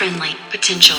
friendly potential.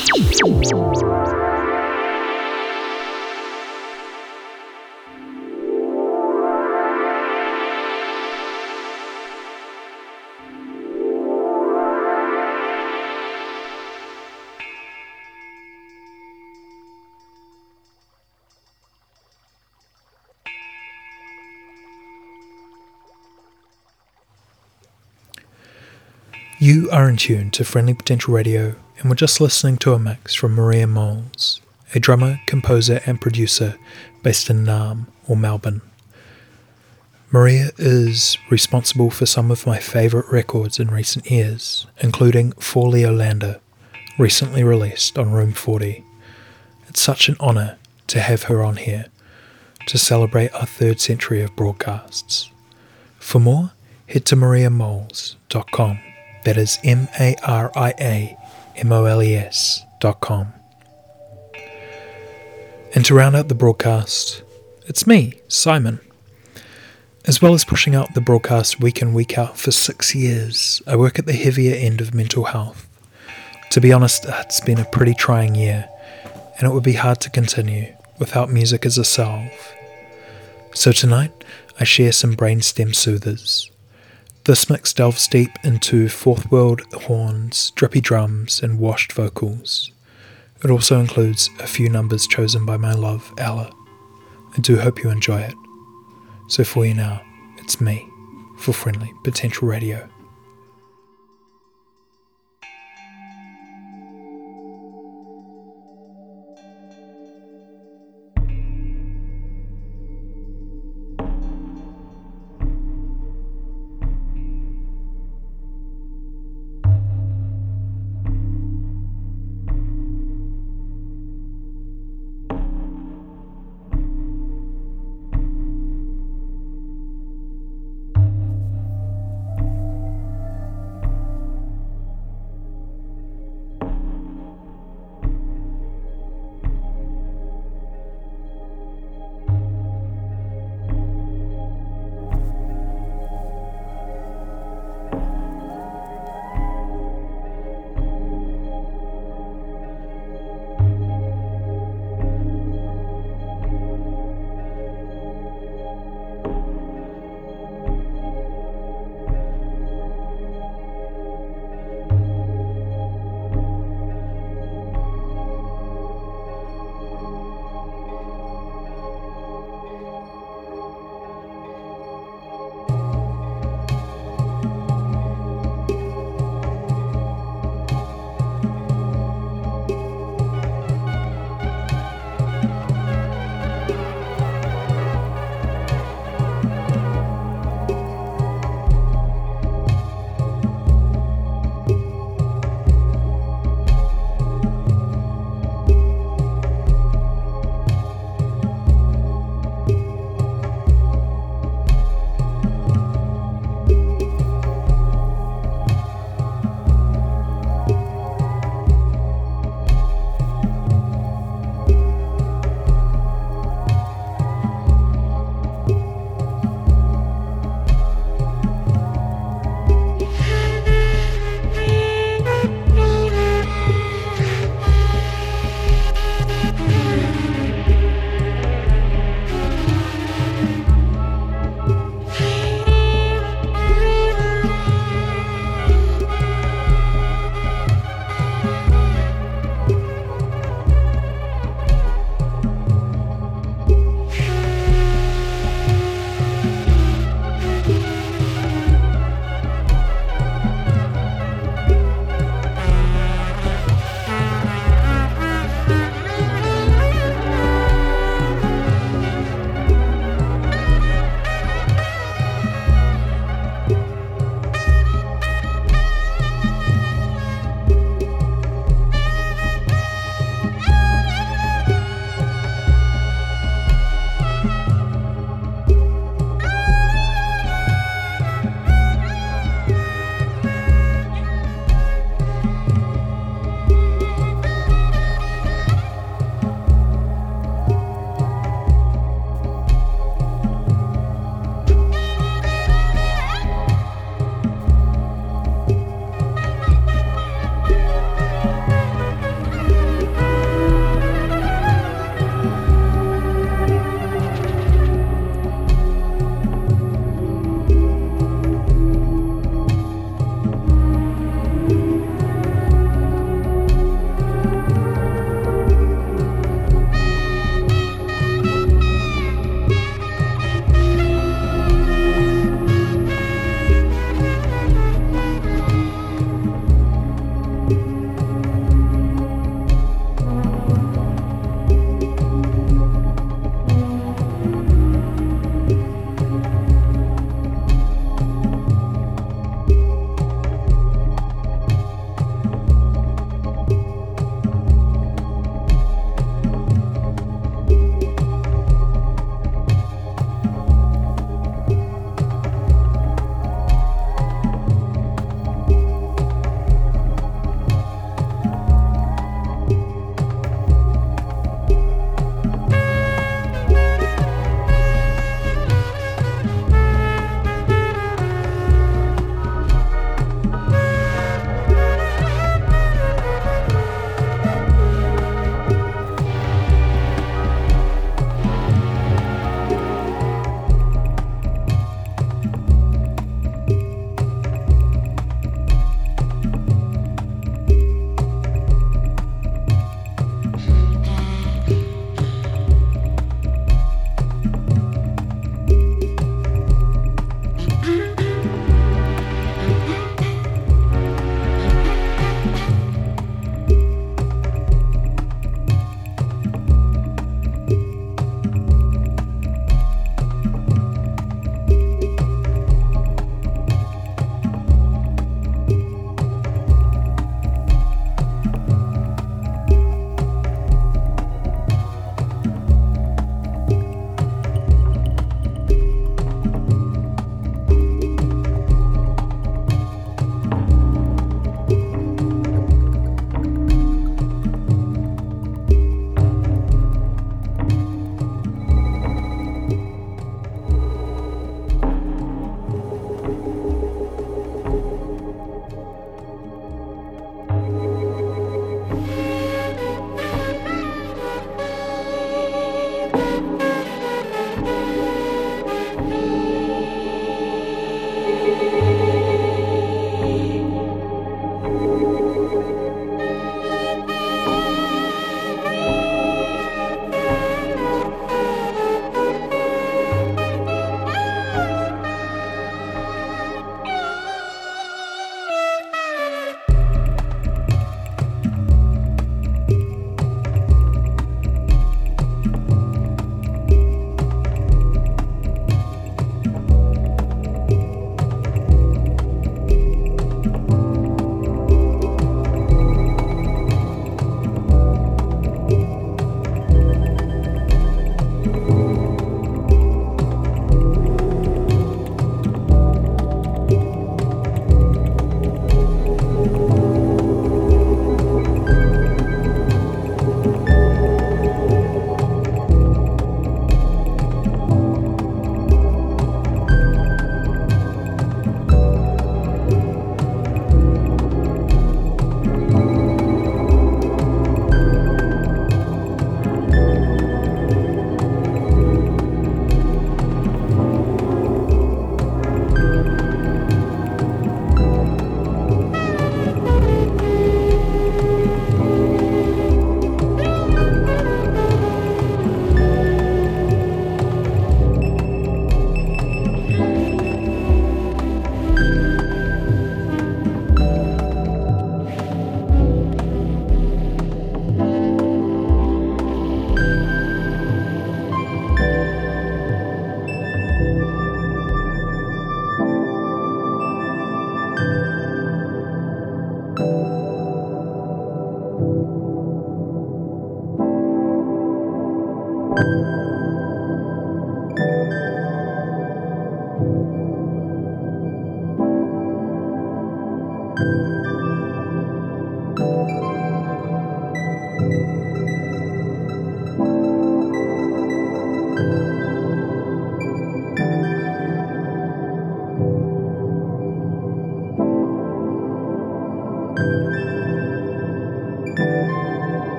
Are in tune to Friendly Potential Radio, and we're just listening to a mix from Maria Moles, a drummer, composer, and producer based in Naarm or Melbourne. Maria is responsible for some of my favourite records in recent years, including For Leolanda, recently released on Room 40. It's such an honour to have her on here to celebrate our third century of broadcasts. For more, head to mariamoles.com. That is M A R I A M O L E S dot com. And to round out the broadcast, it's me, Simon. As well as pushing out the broadcast week in, week out for six years, I work at the heavier end of mental health. To be honest, it's been a pretty trying year, and it would be hard to continue without music as a salve. So tonight, I share some brainstem soothers this mix delves deep into fourth world horns, drippy drums, and washed vocals. It also includes a few numbers chosen by my love, Ella. I do hope you enjoy it. So for you now, it's me for Friendly Potential Radio.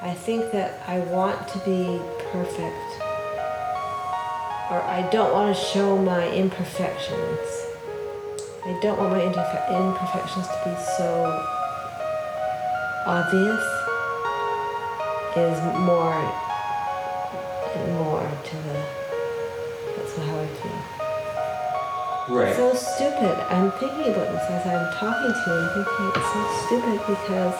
I think that I want to be perfect, or I don't want to show my imperfections. I don't want my imperfections to be so obvious. Is more and more to the. That's how I feel. Right. So stupid. I'm thinking about this as I'm talking to you. I'm thinking it's so stupid because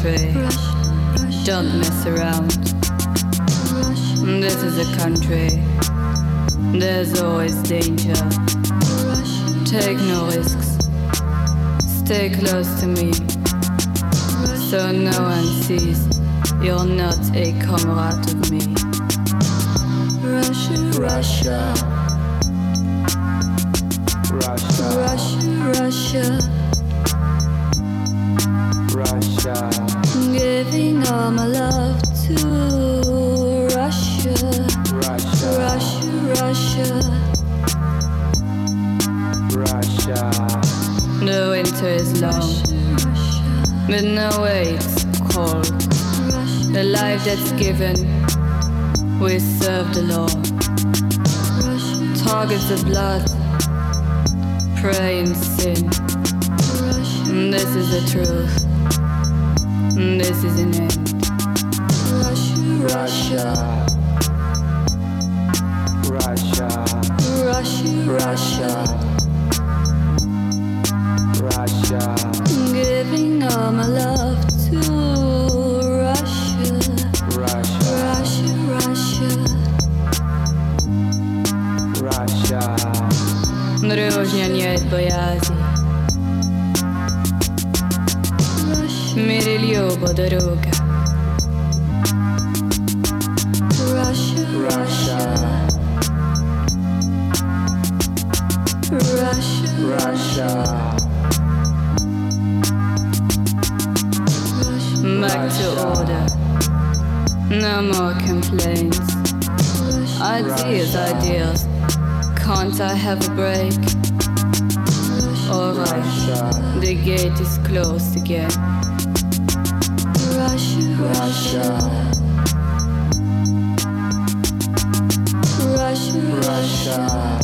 country. Don't mess around. This is a country. There's always danger. Take no risks. Stay close to me. So no one sees you're not a comrade of me. Russia, Russia. Russia, Russia, Russia. Russia, Giving all my love to Russia, Russia, Russia, Russia. Russia, The winter is long, but no way it's cold. The life that's given, we serve the Lord. Targets the blood, pray and sin. And This is the truth. This is an end. Russia, Russia, Russia, Russia, Russia, Giving all my love to Russia, Russia, Russia, Russia. Russia, Дружня нет боязі. मेरे लिए बदरोगा Russia, Russia, Russia, Back to order. No more complaints. Ideas, ideas. Can't I have a break? Alright, the gate is closed again. Russia, Russia, Russia, Russia,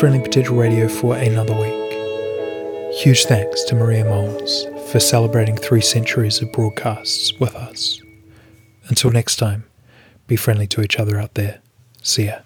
Friendly Potato Radio for another week. Huge thanks to Maria Moles for celebrating three centuries of broadcasts with us. Until next time, be friendly to each other out there. See ya.